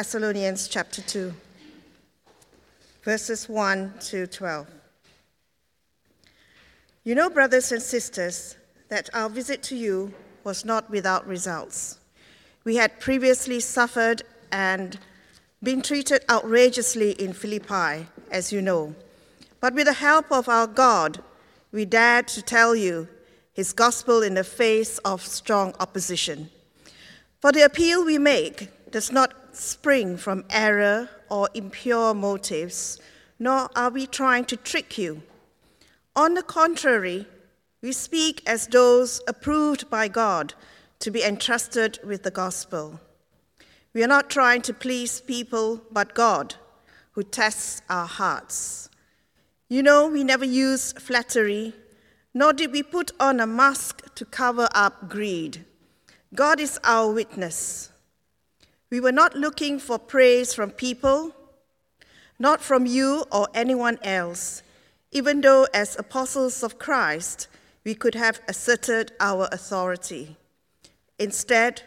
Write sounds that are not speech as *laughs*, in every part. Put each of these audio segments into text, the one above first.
Thessalonians chapter 2, verses 1 to 12. You know, brothers and sisters, that our visit to you was not without results. We had previously suffered and been treated outrageously in Philippi, as you know. But with the help of our God, we dared to tell you his gospel in the face of strong opposition. For the appeal we make does not spring from error or impure motives, nor are we trying to trick you. On the contrary, we speak as those approved by God to be entrusted with the gospel. We are not trying to please people, but God, who tests our hearts. You know, we never use flattery, nor did we put on a mask to cover up greed. God is our witness. We were not looking for praise from people, not from you or anyone else, even though, as apostles of Christ, we could have asserted our authority. Instead,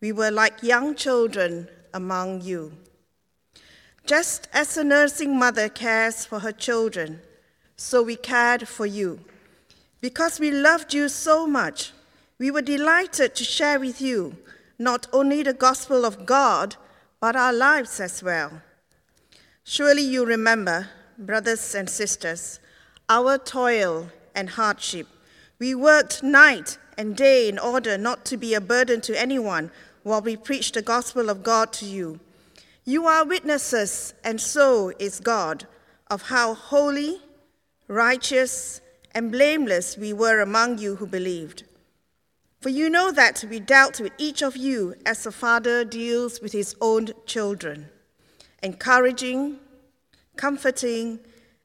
we were like young children among you. Just as a nursing mother cares for her children, so we cared for you. Because we loved you so much, we were delighted to share with you not only the gospel of God, but our lives as well. Surely you remember, brothers and sisters, our toil and hardship. We worked night and day in order not to be a burden to anyone while we preached the gospel of God to you. You are witnesses, and so is God, of how holy, righteous, and blameless we were among you who believed. For you know that we dealt with each of you as a father deals with his own children, encouraging, comforting,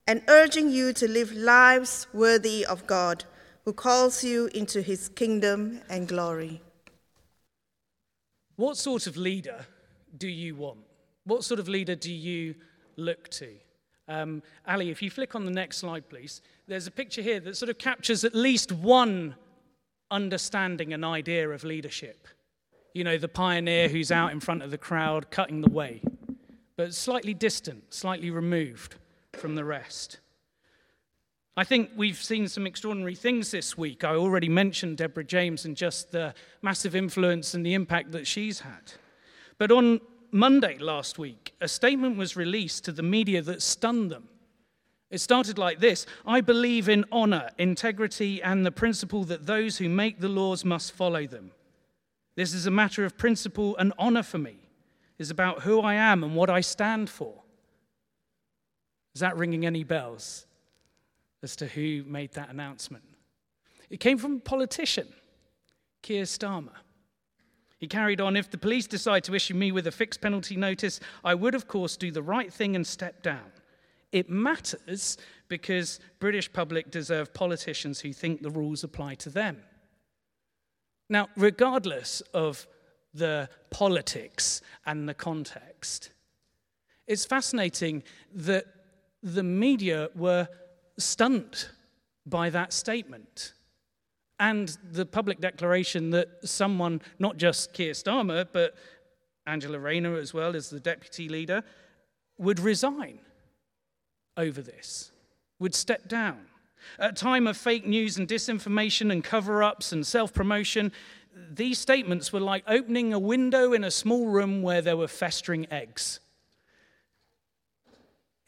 and urging you to live lives worthy of God, who calls you into his kingdom and glory. What sort of leader do you want? What sort of leader do you look to? Um, Ali, if you flick on the next slide, please, there's a picture here that sort of captures at least one understanding an idea of leadership. You know, the pioneer who's out in front of the crowd cutting the way, but slightly distant, slightly removed from the rest. I think we've seen some extraordinary things this week. I already mentioned Deborah James and just the massive influence and the impact that she's had. But on Monday last week, a statement was released to the media that stunned them. It started like this I believe in honor, integrity, and the principle that those who make the laws must follow them. This is a matter of principle and honor for me. It's about who I am and what I stand for. Is that ringing any bells as to who made that announcement? It came from a politician, Keir Starmer. He carried on If the police decide to issue me with a fixed penalty notice, I would, of course, do the right thing and step down. It matters because British public deserve politicians who think the rules apply to them. Now, regardless of the politics and the context, it's fascinating that the media were stunned by that statement and the public declaration that someone, not just Keir Starmer, but Angela Rayner as well as the deputy leader, would resign over this, would step down. At a time of fake news and disinformation and cover ups and self promotion, these statements were like opening a window in a small room where there were festering eggs.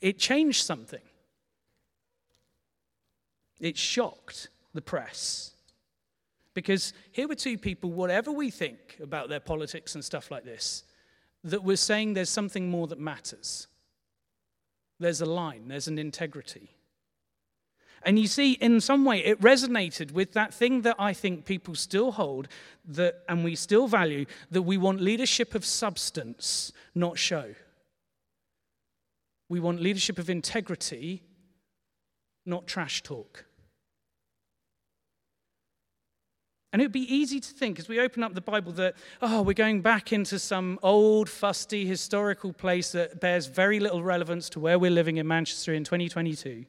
It changed something. It shocked the press. Because here were two people, whatever we think about their politics and stuff like this, that were saying there's something more that matters there's a line, there's an integrity. And you see, in some way, it resonated with that thing that I think people still hold that, and we still value that we want leadership of substance, not show. We want leadership of integrity, not trash talk. And it would be easy to think as we open up the Bible that, oh, we're going back into some old, fusty, historical place that bears very little relevance to where we're living in Manchester in 2022.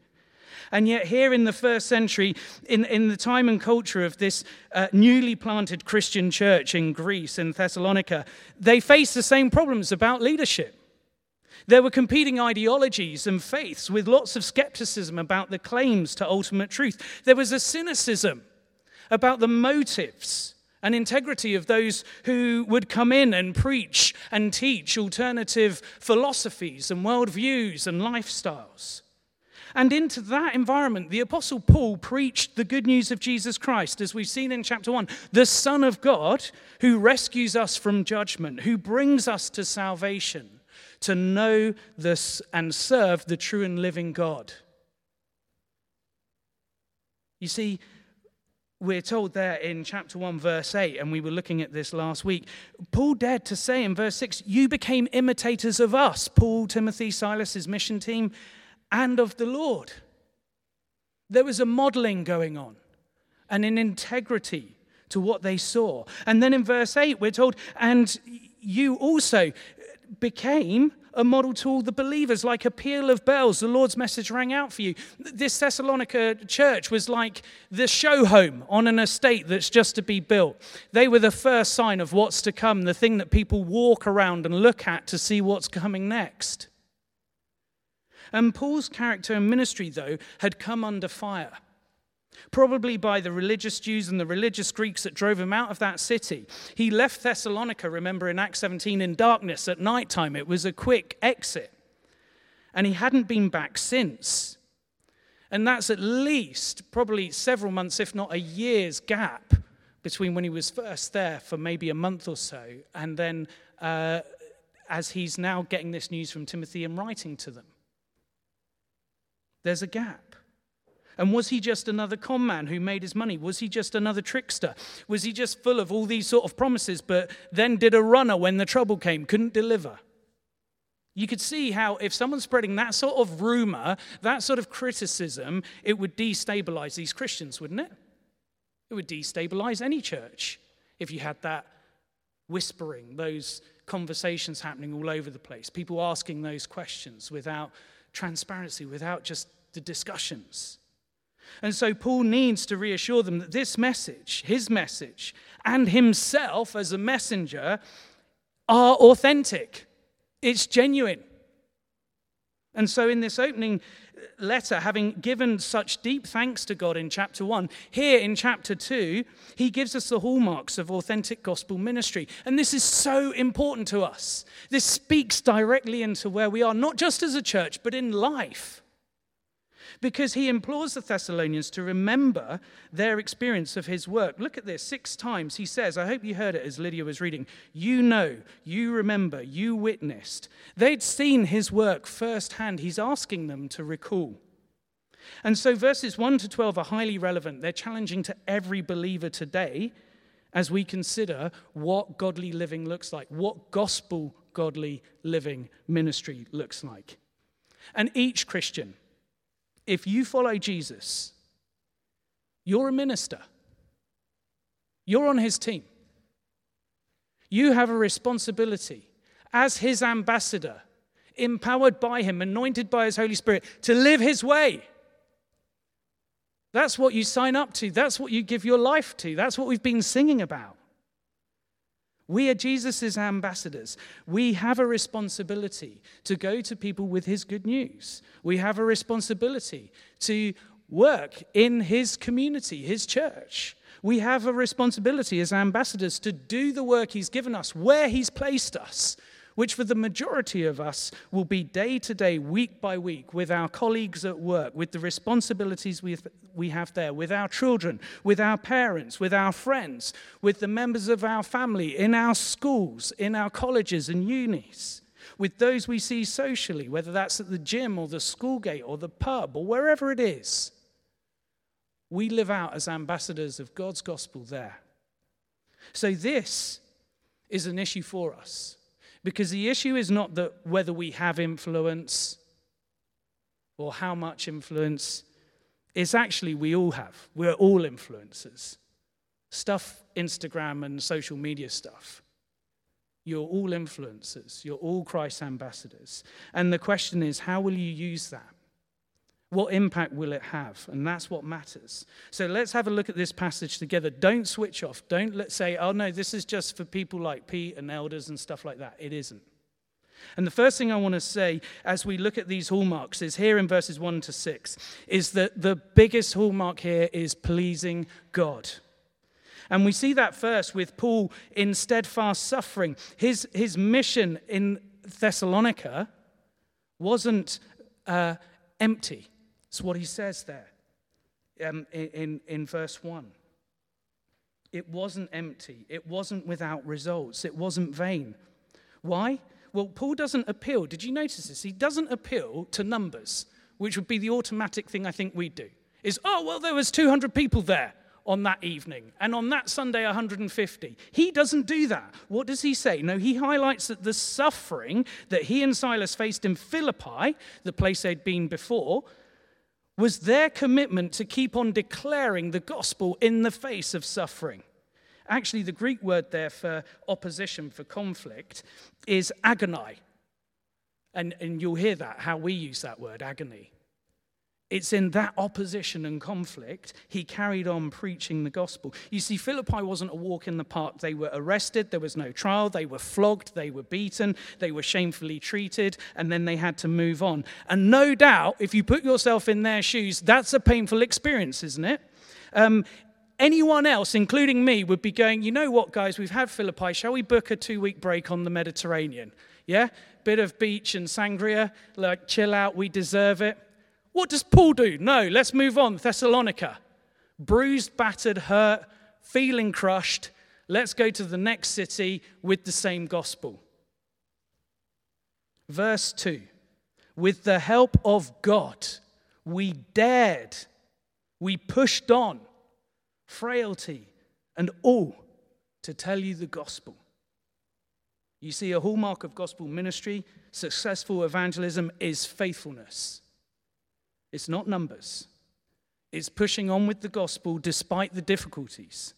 And yet, here in the first century, in, in the time and culture of this uh, newly planted Christian church in Greece, in Thessalonica, they faced the same problems about leadership. There were competing ideologies and faiths with lots of skepticism about the claims to ultimate truth. There was a cynicism about the motives and integrity of those who would come in and preach and teach alternative philosophies and worldviews and lifestyles. And into that environment, the Apostle Paul preached the good news of Jesus Christ, as we've seen in chapter 1, the Son of God who rescues us from judgment, who brings us to salvation, to know this and serve the true and living God. You see, we're told there in chapter 1, verse 8, and we were looking at this last week. Paul dared to say in verse 6, You became imitators of us, Paul, Timothy, Silas's mission team, and of the Lord. There was a modeling going on and an integrity to what they saw. And then in verse 8, we're told, And you also became a model to all the believers, like a peal of bells. The Lord's message rang out for you. This Thessalonica church was like the show home on an estate that's just to be built. They were the first sign of what's to come, the thing that people walk around and look at to see what's coming next. And Paul's character and ministry, though, had come under fire probably by the religious Jews and the religious Greeks that drove him out of that city. He left Thessalonica, remember in Acts 17, in darkness at night time. It was a quick exit. And he hadn't been back since. And that's at least probably several months, if not a year's gap between when he was first there for maybe a month or so, and then uh, as he's now getting this news from Timothy and writing to them. There's a gap. And was he just another con man who made his money? Was he just another trickster? Was he just full of all these sort of promises, but then did a runner when the trouble came, couldn't deliver? You could see how, if someone's spreading that sort of rumor, that sort of criticism, it would destabilize these Christians, wouldn't it? It would destabilize any church if you had that whispering, those conversations happening all over the place, people asking those questions without transparency, without just the discussions. And so Paul needs to reassure them that this message, his message, and himself as a messenger are authentic. It's genuine. And so, in this opening letter, having given such deep thanks to God in chapter 1, here in chapter 2, he gives us the hallmarks of authentic gospel ministry. And this is so important to us. This speaks directly into where we are, not just as a church, but in life because he implores the Thessalonians to remember their experience of his work. Look at this six times he says, I hope you heard it as Lydia was reading, you know, you remember, you witnessed. They'd seen his work firsthand. He's asking them to recall. And so verses 1 to 12 are highly relevant. They're challenging to every believer today as we consider what godly living looks like, what gospel godly living ministry looks like. And each Christian, if you follow Jesus, you're a minister. You're on his team. You have a responsibility as his ambassador, empowered by him, anointed by his Holy Spirit, to live his way. That's what you sign up to. That's what you give your life to. That's what we've been singing about. We are Jesus' ambassadors. We have a responsibility to go to people with his good news. We have a responsibility to work in his community, his church. We have a responsibility as ambassadors to do the work he's given us, where he's placed us, which for the majority of us will be day to day, week by week, with our colleagues at work, with the responsibilities we, we have there, with our children, with our parents, with our friends, with the members of our family, in our schools, in our colleges and unis, with those we see socially, whether that's at the gym or the school gate or the pub or wherever it is. We live out as ambassadors of God's gospel there. So, this is an issue for us. Because the issue is not that whether we have influence or how much influence, it's actually we all have. We're all influencers. Stuff, Instagram and social media stuff. You're all influencers. You're all Christ ambassadors. And the question is, how will you use that? What impact will it have? And that's what matters. So let's have a look at this passage together. Don't switch off. Don't let's say, oh no, this is just for people like Pete and elders and stuff like that. It isn't. And the first thing I want to say as we look at these hallmarks is here in verses 1 to 6 is that the biggest hallmark here is pleasing God. And we see that first with Paul in steadfast suffering. His, his mission in Thessalonica wasn't uh, empty. It's what he says there um, in, in verse 1. It wasn't empty. It wasn't without results. It wasn't vain. Why? Well, Paul doesn't appeal. Did you notice this? He doesn't appeal to numbers, which would be the automatic thing I think we'd do. Is, oh, well, there was 200 people there on that evening, and on that Sunday, 150. He doesn't do that. What does he say? No, he highlights that the suffering that he and Silas faced in Philippi, the place they'd been before, was their commitment to keep on declaring the gospel in the face of suffering. Actually, the Greek word there for opposition, for conflict, is agony. And, and you'll hear that, how we use that word, agony. It's in that opposition and conflict he carried on preaching the gospel. You see, Philippi wasn't a walk in the park. They were arrested, there was no trial, they were flogged, they were beaten, they were shamefully treated, and then they had to move on. And no doubt, if you put yourself in their shoes, that's a painful experience, isn't it? Um, anyone else, including me, would be going, you know what, guys, we've had Philippi. Shall we book a two week break on the Mediterranean? Yeah? Bit of beach and sangria, like chill out, we deserve it. What does Paul do? No, let's move on. Thessalonica. Bruised, battered, hurt, feeling crushed. Let's go to the next city with the same gospel. Verse 2 With the help of God, we dared, we pushed on frailty, and all to tell you the gospel. You see, a hallmark of gospel ministry, successful evangelism, is faithfulness. It's not numbers, it's pushing on with the gospel despite the difficulties.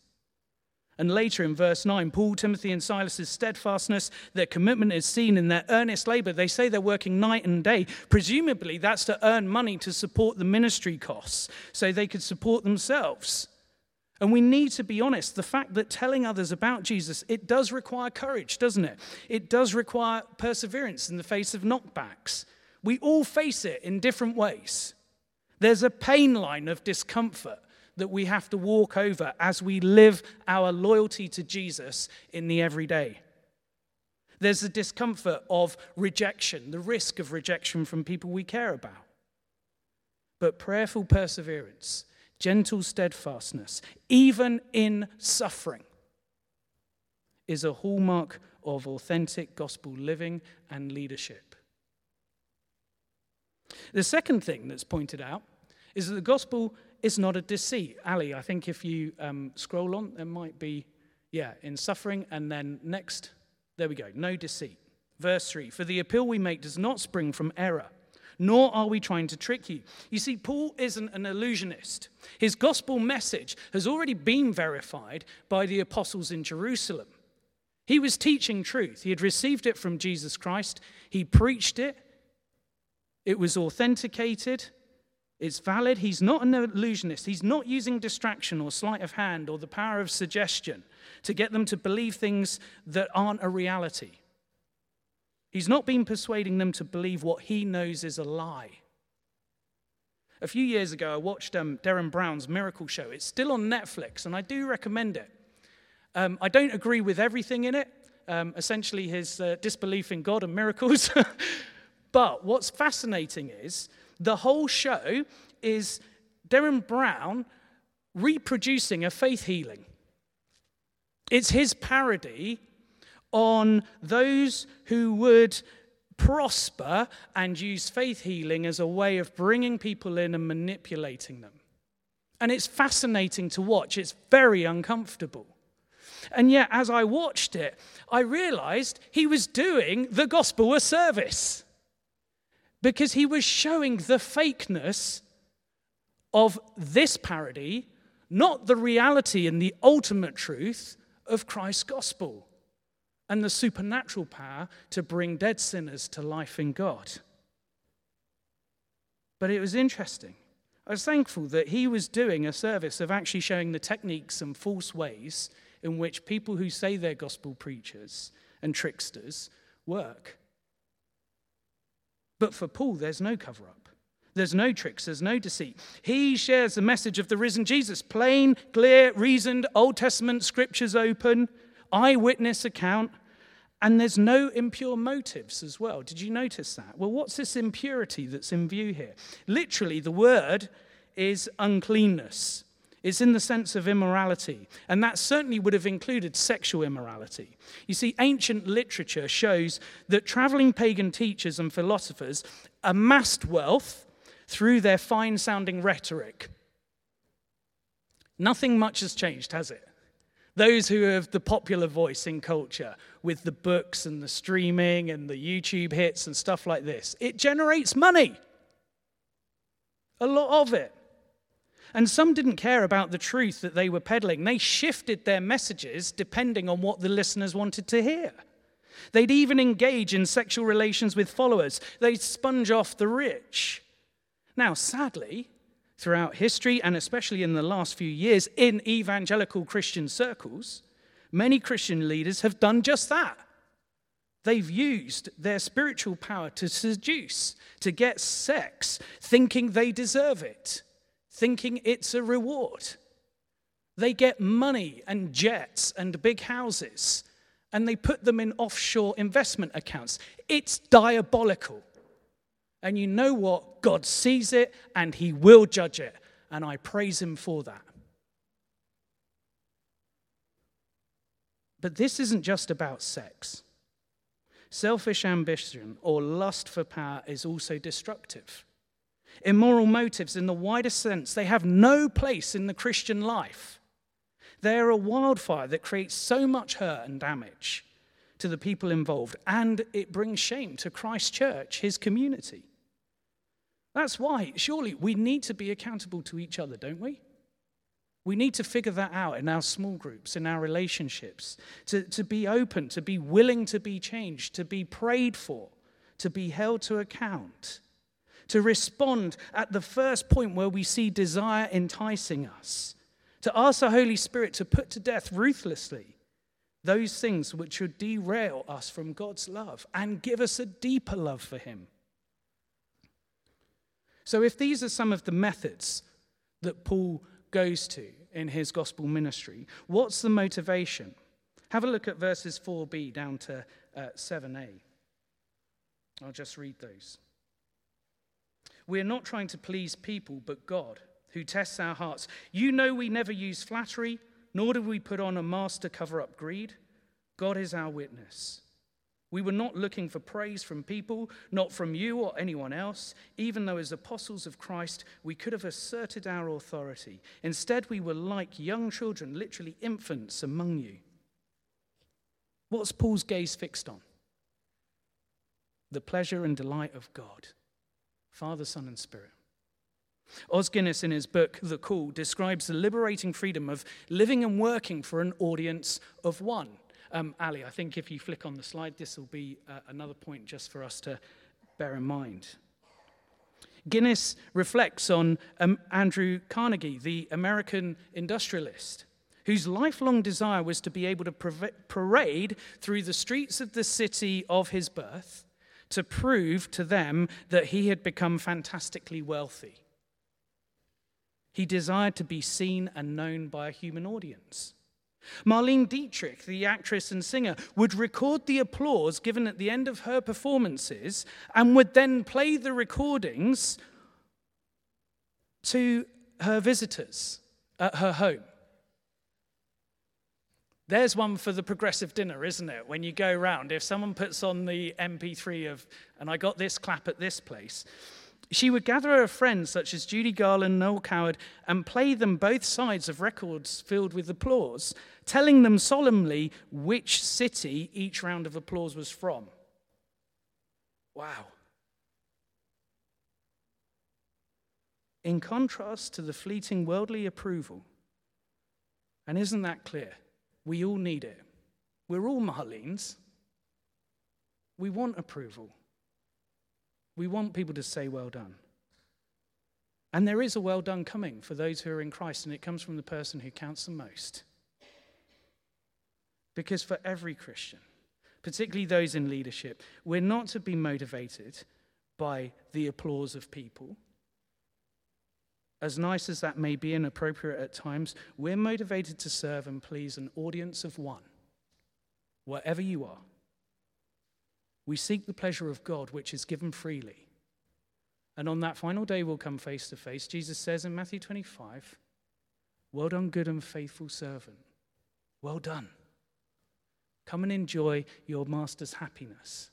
And later in verse 9, Paul, Timothy, and Silas's steadfastness, their commitment is seen in their earnest labor. They say they're working night and day. Presumably, that's to earn money to support the ministry costs so they could support themselves. And we need to be honest. The fact that telling others about Jesus, it does require courage, doesn't it? It does require perseverance in the face of knockbacks. We all face it in different ways. There's a pain line of discomfort that we have to walk over as we live our loyalty to Jesus in the everyday. There's the discomfort of rejection, the risk of rejection from people we care about. But prayerful perseverance gentle steadfastness, even in suffering, is a hallmark of authentic gospel living and leadership. The second thing that's pointed out is that the gospel is not a deceit. Ali, I think if you um, scroll on, there might be, yeah, in suffering, and then next, there we go, no deceit. Verse 3 For the appeal we make does not spring from error nor are we trying to trick you. You see, Paul isn't an illusionist. His gospel message has already been verified by the apostles in Jerusalem. He was teaching truth, he had received it from Jesus Christ, he preached it, it was authenticated. It's valid. He's not an illusionist. He's not using distraction or sleight of hand or the power of suggestion to get them to believe things that aren't a reality. He's not been persuading them to believe what he knows is a lie. A few years ago, I watched um, Derren Brown's Miracle Show. It's still on Netflix, and I do recommend it. Um, I don't agree with everything in it, um, essentially, his uh, disbelief in God and miracles. *laughs* but what's fascinating is the whole show is Derren Brown reproducing a faith healing. It's his parody on those who would prosper and use faith healing as a way of bringing people in and manipulating them. And it's fascinating to watch, it's very uncomfortable. And yet, as I watched it, I realized he was doing the gospel a service because he was showing the fakeness of this parody, not the reality and the ultimate truth of Christ's gospel and the supernatural power to bring dead sinners to life in God. But it was interesting. I was thankful that he was doing a service of actually showing the techniques and false ways in which people who say they're gospel preachers and tricksters work. But for Paul, there's no cover up. There's no tricks, there's no deceit. He shares the message of the risen Jesus plain, clear, reasoned, Old Testament scriptures open, eyewitness account, and there's no impure motives as well. Did you notice that? Well, what's this impurity that's in view here? Literally, the word is uncleanness. It's in the sense of immorality, and that certainly would have included sexual immorality. You see, ancient literature shows that traveling pagan teachers and philosophers amassed wealth through their fine sounding rhetoric. Nothing much has changed, has it? Those who have the popular voice in culture with the books and the streaming and the YouTube hits and stuff like this, it generates money. A lot of it. And some didn't care about the truth that they were peddling. They shifted their messages depending on what the listeners wanted to hear. They'd even engage in sexual relations with followers. They'd sponge off the rich. Now, sadly, throughout history, and especially in the last few years in evangelical Christian circles, many Christian leaders have done just that. They've used their spiritual power to seduce, to get sex, thinking they deserve it, thinking it's a reward. They get money and jets and big houses, and they put them in offshore investment accounts. It's diabolical. And you know what? God sees it and He will judge it. And I praise Him for that. But this isn't just about sex. Selfish ambition or lust for power is also destructive. Immoral motives, in the widest sense, they have no place in the Christian life. They are a wildfire that creates so much hurt and damage to the people involved, and it brings shame to Christ's Church, his community. That's why, surely, we need to be accountable to each other, don't we? We need to figure that out in our small groups, in our relationships, to, to be open, to be willing to be changed, to be prayed for, to be held to account, to respond at the first point where we see desire enticing us, to ask the Holy Spirit to put to death ruthlessly those things which would derail us from God's love and give us a deeper love for Him. So, if these are some of the methods that Paul goes to in his gospel ministry, what's the motivation? Have a look at verses 4b down to uh, 7a. I'll just read those. We're not trying to please people, but God, who tests our hearts. You know we never use flattery, nor do we put on a mask to cover up greed. God is our witness. We were not looking for praise from people, not from you or anyone else, even though, as apostles of Christ, we could have asserted our authority. Instead, we were like young children, literally infants among you. What's Paul's gaze fixed on? The pleasure and delight of God, Father, Son, and Spirit. Os Guinness, in his book The Call, describes the liberating freedom of living and working for an audience of one. Um, Ali, I think if you flick on the slide, this will be uh, another point just for us to bear in mind. Guinness reflects on um, Andrew Carnegie, the American industrialist, whose lifelong desire was to be able to parade through the streets of the city of his birth to prove to them that he had become fantastically wealthy. He desired to be seen and known by a human audience. Marlene Dietrich, the actress and singer, would record the applause given at the end of her performances and would then play the recordings to her visitors at her home. There's one for the progressive dinner, isn't it? When you go round, if someone puts on the MP3 of, and I got this clap at this place, she would gather her friends such as Judy Garland, Noel Coward, and play them both sides of records filled with applause, telling them solemnly which city each round of applause was from. Wow. In contrast to the fleeting worldly approval, and isn't that clear? We all need it. We're all Marlenes. We want approval. We want people to say, well done. And there is a well done coming for those who are in Christ, and it comes from the person who counts the most. Because for every Christian, particularly those in leadership, we're not to be motivated by the applause of people. As nice as that may be and appropriate at times, we're motivated to serve and please an audience of one, wherever you are. We seek the pleasure of God, which is given freely. And on that final day, we'll come face to face. Jesus says in Matthew 25, Well done, good and faithful servant. Well done. Come and enjoy your master's happiness.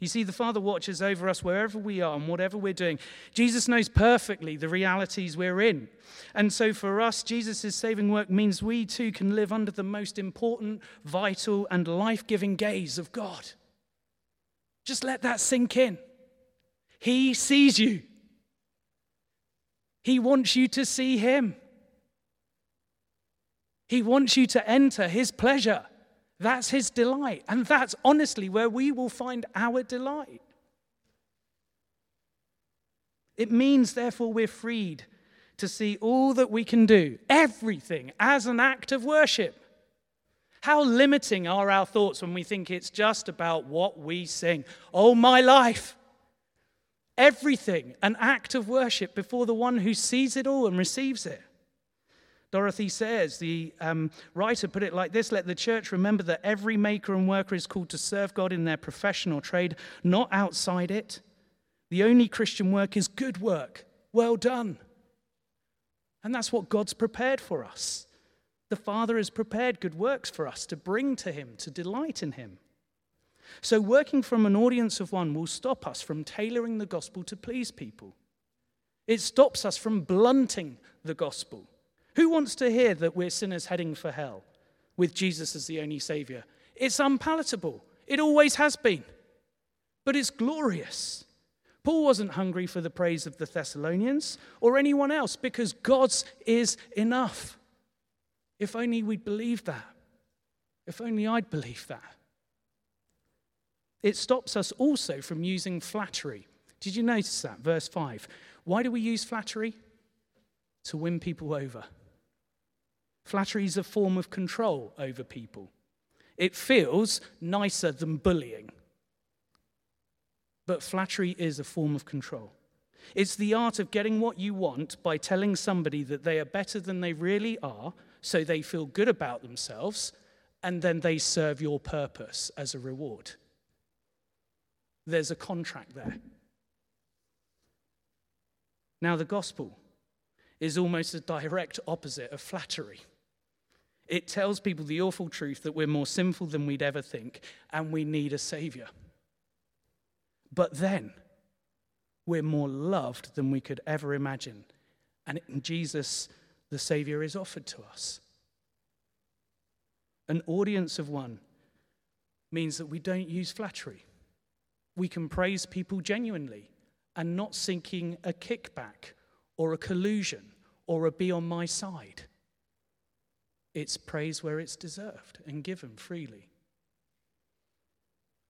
You see, the Father watches over us wherever we are and whatever we're doing. Jesus knows perfectly the realities we're in. And so for us, Jesus' saving work means we too can live under the most important, vital, and life giving gaze of God. Just let that sink in. He sees you, He wants you to see Him. He wants you to enter His pleasure. That's his delight. And that's honestly where we will find our delight. It means, therefore, we're freed to see all that we can do, everything, as an act of worship. How limiting are our thoughts when we think it's just about what we sing? Oh, my life. Everything, an act of worship before the one who sees it all and receives it. Dorothy Sayers, the um, writer, put it like this Let the church remember that every maker and worker is called to serve God in their profession or trade, not outside it. The only Christian work is good work. Well done. And that's what God's prepared for us. The Father has prepared good works for us to bring to Him, to delight in Him. So, working from an audience of one will stop us from tailoring the gospel to please people. It stops us from blunting the gospel. Who wants to hear that we're sinners heading for hell with Jesus as the only Savior? It's unpalatable. It always has been. But it's glorious. Paul wasn't hungry for the praise of the Thessalonians or anyone else because God's is enough. If only we'd believe that. If only I'd believe that. It stops us also from using flattery. Did you notice that? Verse 5. Why do we use flattery? To win people over. Flattery is a form of control over people. It feels nicer than bullying. But flattery is a form of control. It's the art of getting what you want by telling somebody that they are better than they really are, so they feel good about themselves, and then they serve your purpose as a reward. There's a contract there. Now, the gospel is almost a direct opposite of flattery. It tells people the awful truth that we're more sinful than we'd ever think and we need a Savior. But then, we're more loved than we could ever imagine. And Jesus, the Savior, is offered to us. An audience of one means that we don't use flattery. We can praise people genuinely and not seeking a kickback or a collusion or a be on my side. It's praise where it's deserved and given freely.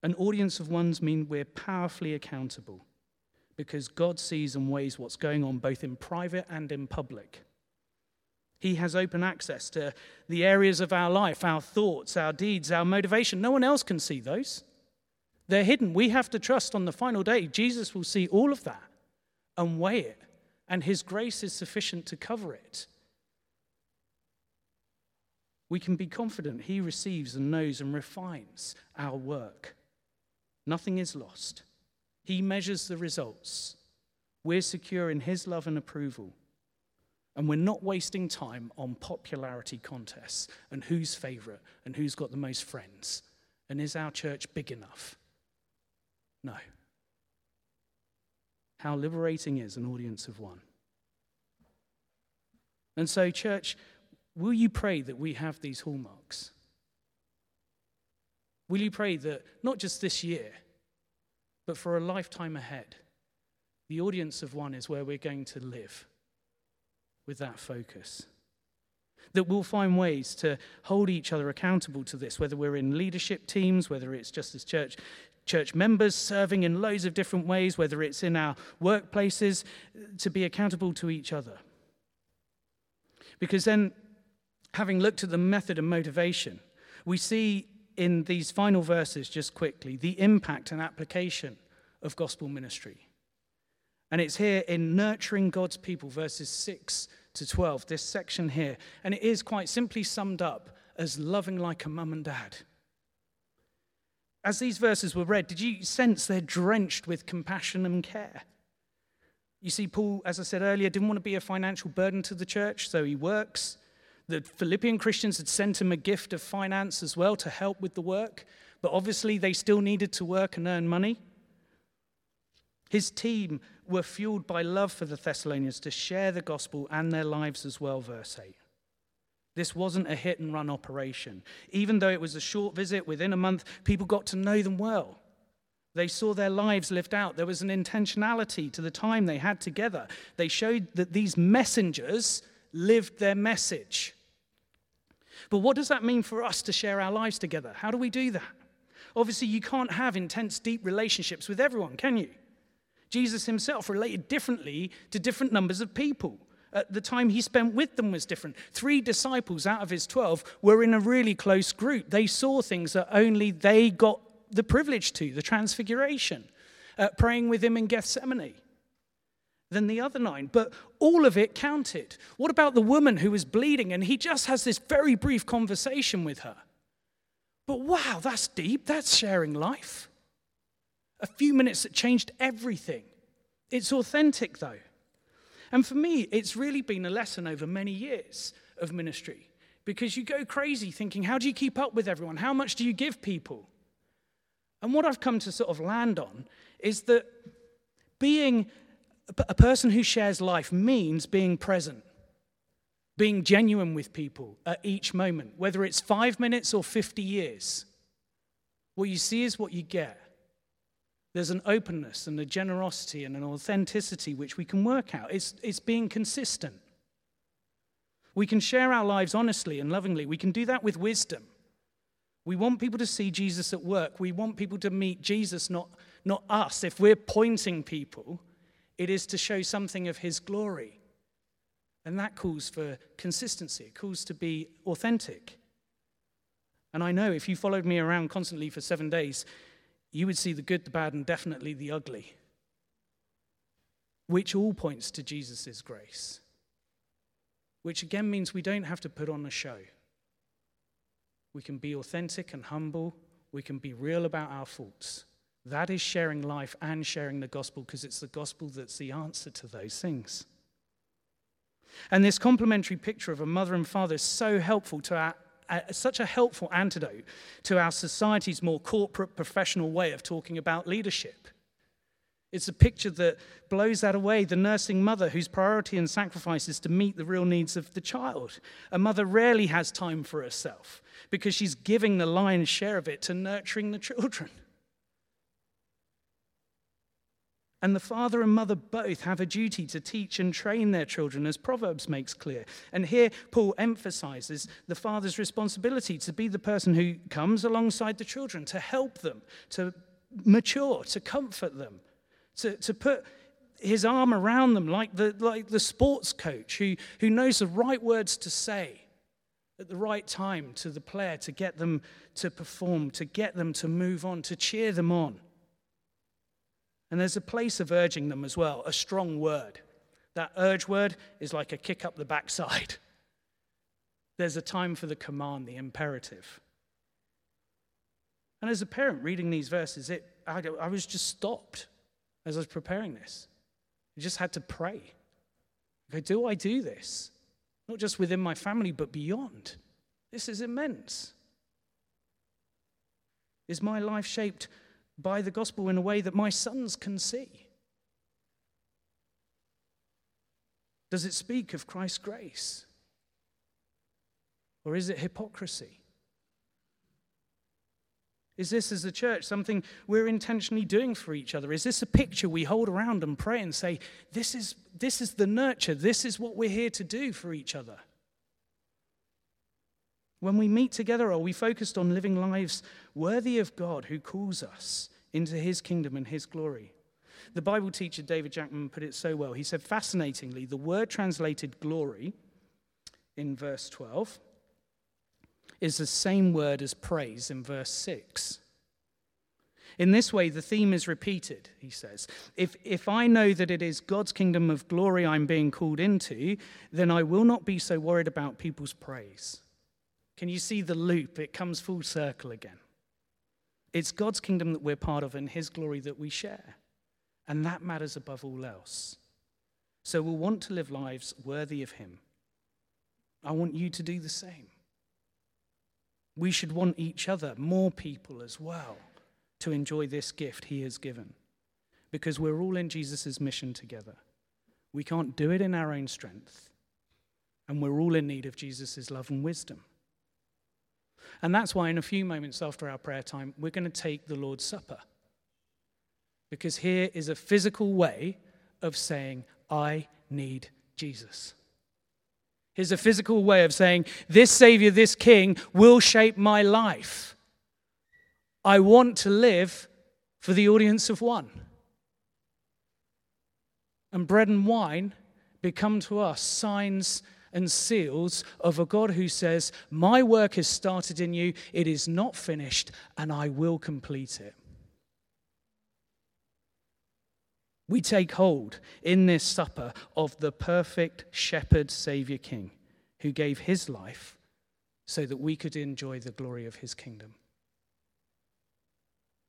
An audience of ones mean we're powerfully accountable because God sees and weighs what's going on both in private and in public. He has open access to the areas of our life, our thoughts, our deeds, our motivation. No one else can see those. They're hidden. We have to trust on the final day, Jesus will see all of that and weigh it, and His grace is sufficient to cover it we can be confident He receives and knows and refines our work. Nothing is lost. He measures the results. We're secure in His love and approval. And we're not wasting time on popularity contests and who's favorite and who's got the most friends. And is our church big enough? No. How liberating is an audience of one. And so, church, Will you pray that we have these hallmarks? Will you pray that not just this year, but for a lifetime ahead, the audience of one is where we're going to live with that focus? that we'll find ways to hold each other accountable to this, whether we're in leadership teams, whether it's just as church, church members serving in loads of different ways, whether it's in our workplaces, to be accountable to each other. Because then, having looked at the method and motivation, we see in these final verses, just quickly, the impact and application of gospel ministry. And it's here in nurturing God's people, verses 6 to 12, this section here. And it is quite simply summed up as loving like a mum and dad. As these verses were read, did you sense they're drenched with compassion and care? You see, Paul, as I said earlier, didn't want to be a financial burden to the church, so he works. The Philippian Christians had sent him a gift of finance as well to help with the work, but obviously they still needed to work and earn money. His team were fueled by love for the Thessalonians to share the gospel and their lives as well, verse 8. This wasn't a hit and run operation. Even though it was a short visit, within a month, people got to know them well. They saw their lives lived out. There was an intentionality to the time they had together. They showed that these messengers lived their message. But what does that mean for us to share our lives together? How do we do that? Obviously, you can't have intense, deep relationships with everyone, can you? Jesus himself related differently to different numbers of people. At the time he spent with them was different. Three disciples out of his 12 were in a really close group. They saw things that only they got the privilege to the transfiguration, uh, praying with him in Gethsemane than the other nine, but all of it counted. What about the woman who was bleeding and he just has this very brief conversation with her? But wow, that's deep. That's sharing life. A few minutes that changed everything. It's authentic, though. And for me, it's really been a lesson over many years of ministry because you go crazy thinking, how do you keep up with everyone? How much do you give people? And what I've come to sort of land on is that being a person who shares life means being present, being genuine with people at each moment, whether it's five minutes or 50 years. What you see is what you get. There's an openness and a generosity and an authenticity which we can work out. It's, it's being consistent. We can share our lives honestly and lovingly. We can do that with wisdom. We want people to see Jesus at work. We want people to meet Jesus, not, not us. If we're pointing people, it is to show something of his glory. And that calls for consistency, it calls to be authentic. And I know if you followed me around constantly for seven days, you would see the good, the bad, and definitely the ugly, which all points to Jesus' grace, which again means we don't have to put on a show. We can be authentic and humble, we can be real about our faults. That is sharing life and sharing the gospel because it's the gospel that's the answer to those things. And this complementary picture of a mother and father is so helpful to our uh, such a helpful antidote to our society's more corporate, professional way of talking about leadership. It's a picture that blows that away. The nursing mother whose priority and sacrifice is to meet the real needs of the child. A mother rarely has time for herself because she's giving the lion's share of it to nurturing the children. *laughs* And the father and mother both have a duty to teach and train their children, as Proverbs makes clear. And here, Paul emphasizes the father's responsibility to be the person who comes alongside the children, to help them, to mature, to comfort them, to, to put his arm around them like the, like the sports coach who, who knows the right words to say at the right time to the player to get them to perform, to get them to move on, to cheer them on. And there's a place of urging them as well, a strong word. That urge word is like a kick up the backside. *laughs* There's a time for the command, the imperative. And as a parent reading these verses, it, I, I was just stopped as I was preparing this. I just had to pray. Okay, do I do this? Not just within my family, but beyond. This is immense. Is my life shaped by the gospel in a way that my sons can see? Does it speak of Christ's grace? Or is it hypocrisy? Is this, as a church, something we're intentionally doing for each other? Is this a picture we hold around and pray and say, this is, this is the nurture, this is what we're here to do for each other? When we meet together, are we focused on living lives worthy of God who calls us into his kingdom and his glory? The Bible teacher David Jackman put it so well. He said, fascinatingly, the word translated glory in verse 12 is the same word as praise in verse 6. In this way, the theme is repeated, he says. If, if I know that it is God's kingdom of glory I'm being called into, then I will not be so worried about people's praise. Can you see the loop? It comes full circle again. It's God's kingdom that we're part of and his glory that we share. And that matters above all else. So we'll want to live lives worthy of him. I want you to do the same. We should want each other, more people as well, to enjoy this gift he has given. Because we're all in Jesus' mission together. We can't do it in our own strength. And we're all in need of Jesus' love and wisdom. And that's why, in a few moments after our prayer time, we're going to take the Lord's Supper. Because here is a physical way of saying, I need Jesus. Here's a physical way of saying, This Savior, this King will shape my life. I want to live for the audience of one. And bread and wine become to us signs and seals of a God who says, My work has started in you, it is not finished, and I will complete it. We take hold in this supper of the perfect shepherd, Savior, King, who gave his life so that we could enjoy the glory of his kingdom.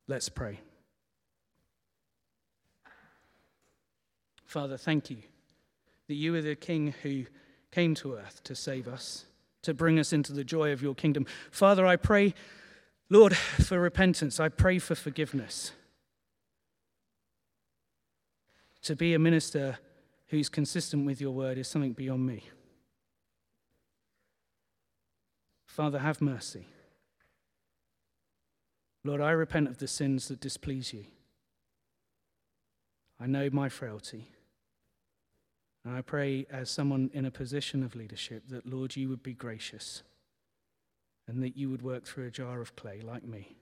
Let's pray. Father, thank you that you are the King who came to earth to save us, to bring us into the joy of your kingdom. Father, I pray, Lord, for repentance. I pray for forgiveness. To be a minister who's consistent with your word is something beyond me. Father, have mercy. Lord, I repent of the sins that displease you. I know my frailty. And I pray, as someone in a position of leadership, that, Lord, you would be gracious and that you would work through a jar of clay like me.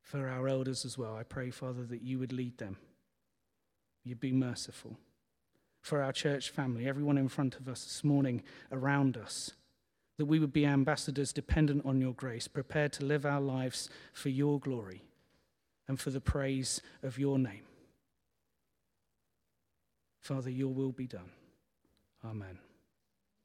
For our elders as well, I pray, Father, that you would lead them. You'd be merciful. For our church family, everyone in front of us this morning, around us, that we would be ambassadors dependent on your grace, prepared to live our lives for your glory and for the praise of your name. Father, your will be done. Amen.